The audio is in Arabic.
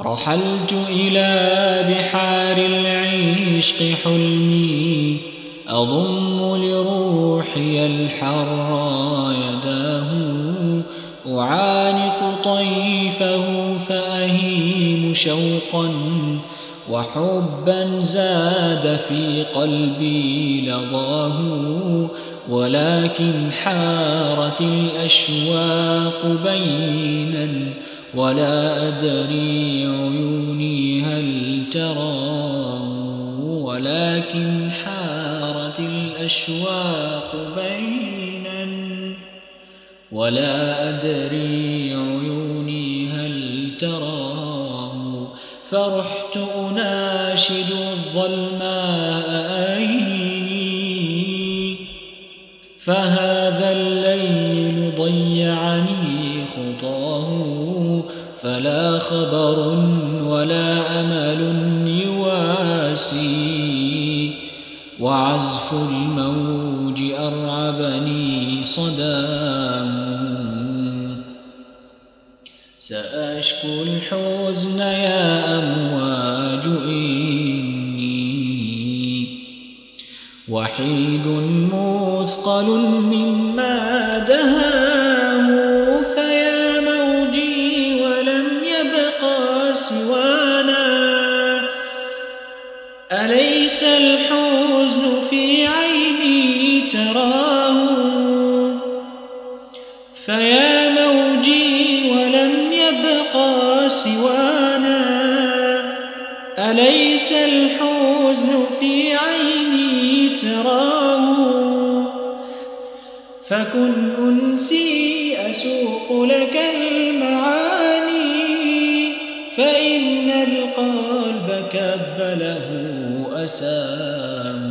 رحلت إلى بحار العشق حلمي أضم لروحي الحر يداه أعانق طيفه فأهيم شوقا وحبا زاد في قلبي لظاه ولكن حارت الأشواق بينا ولا أدري عيوني هل ترى ولكن حارت الأشواق بينا ولا أدري عيوني هل تراه فرحت أناشد الظلماء أيني فهذا الليل ضيعني فلا خبر ولا أمل يواسي. وعزف الموج أرعبني صداه سأشكو الحزن يا أمواج إني. وحيد مثقل مما دهاه أليس الحزن في عيني تراه؟ فيا موجي ولم يبقى سوانا. أليس الحزن في عيني تراه؟ فكن أنسي أسوق لك المعاني. فإن القلب كب له أساه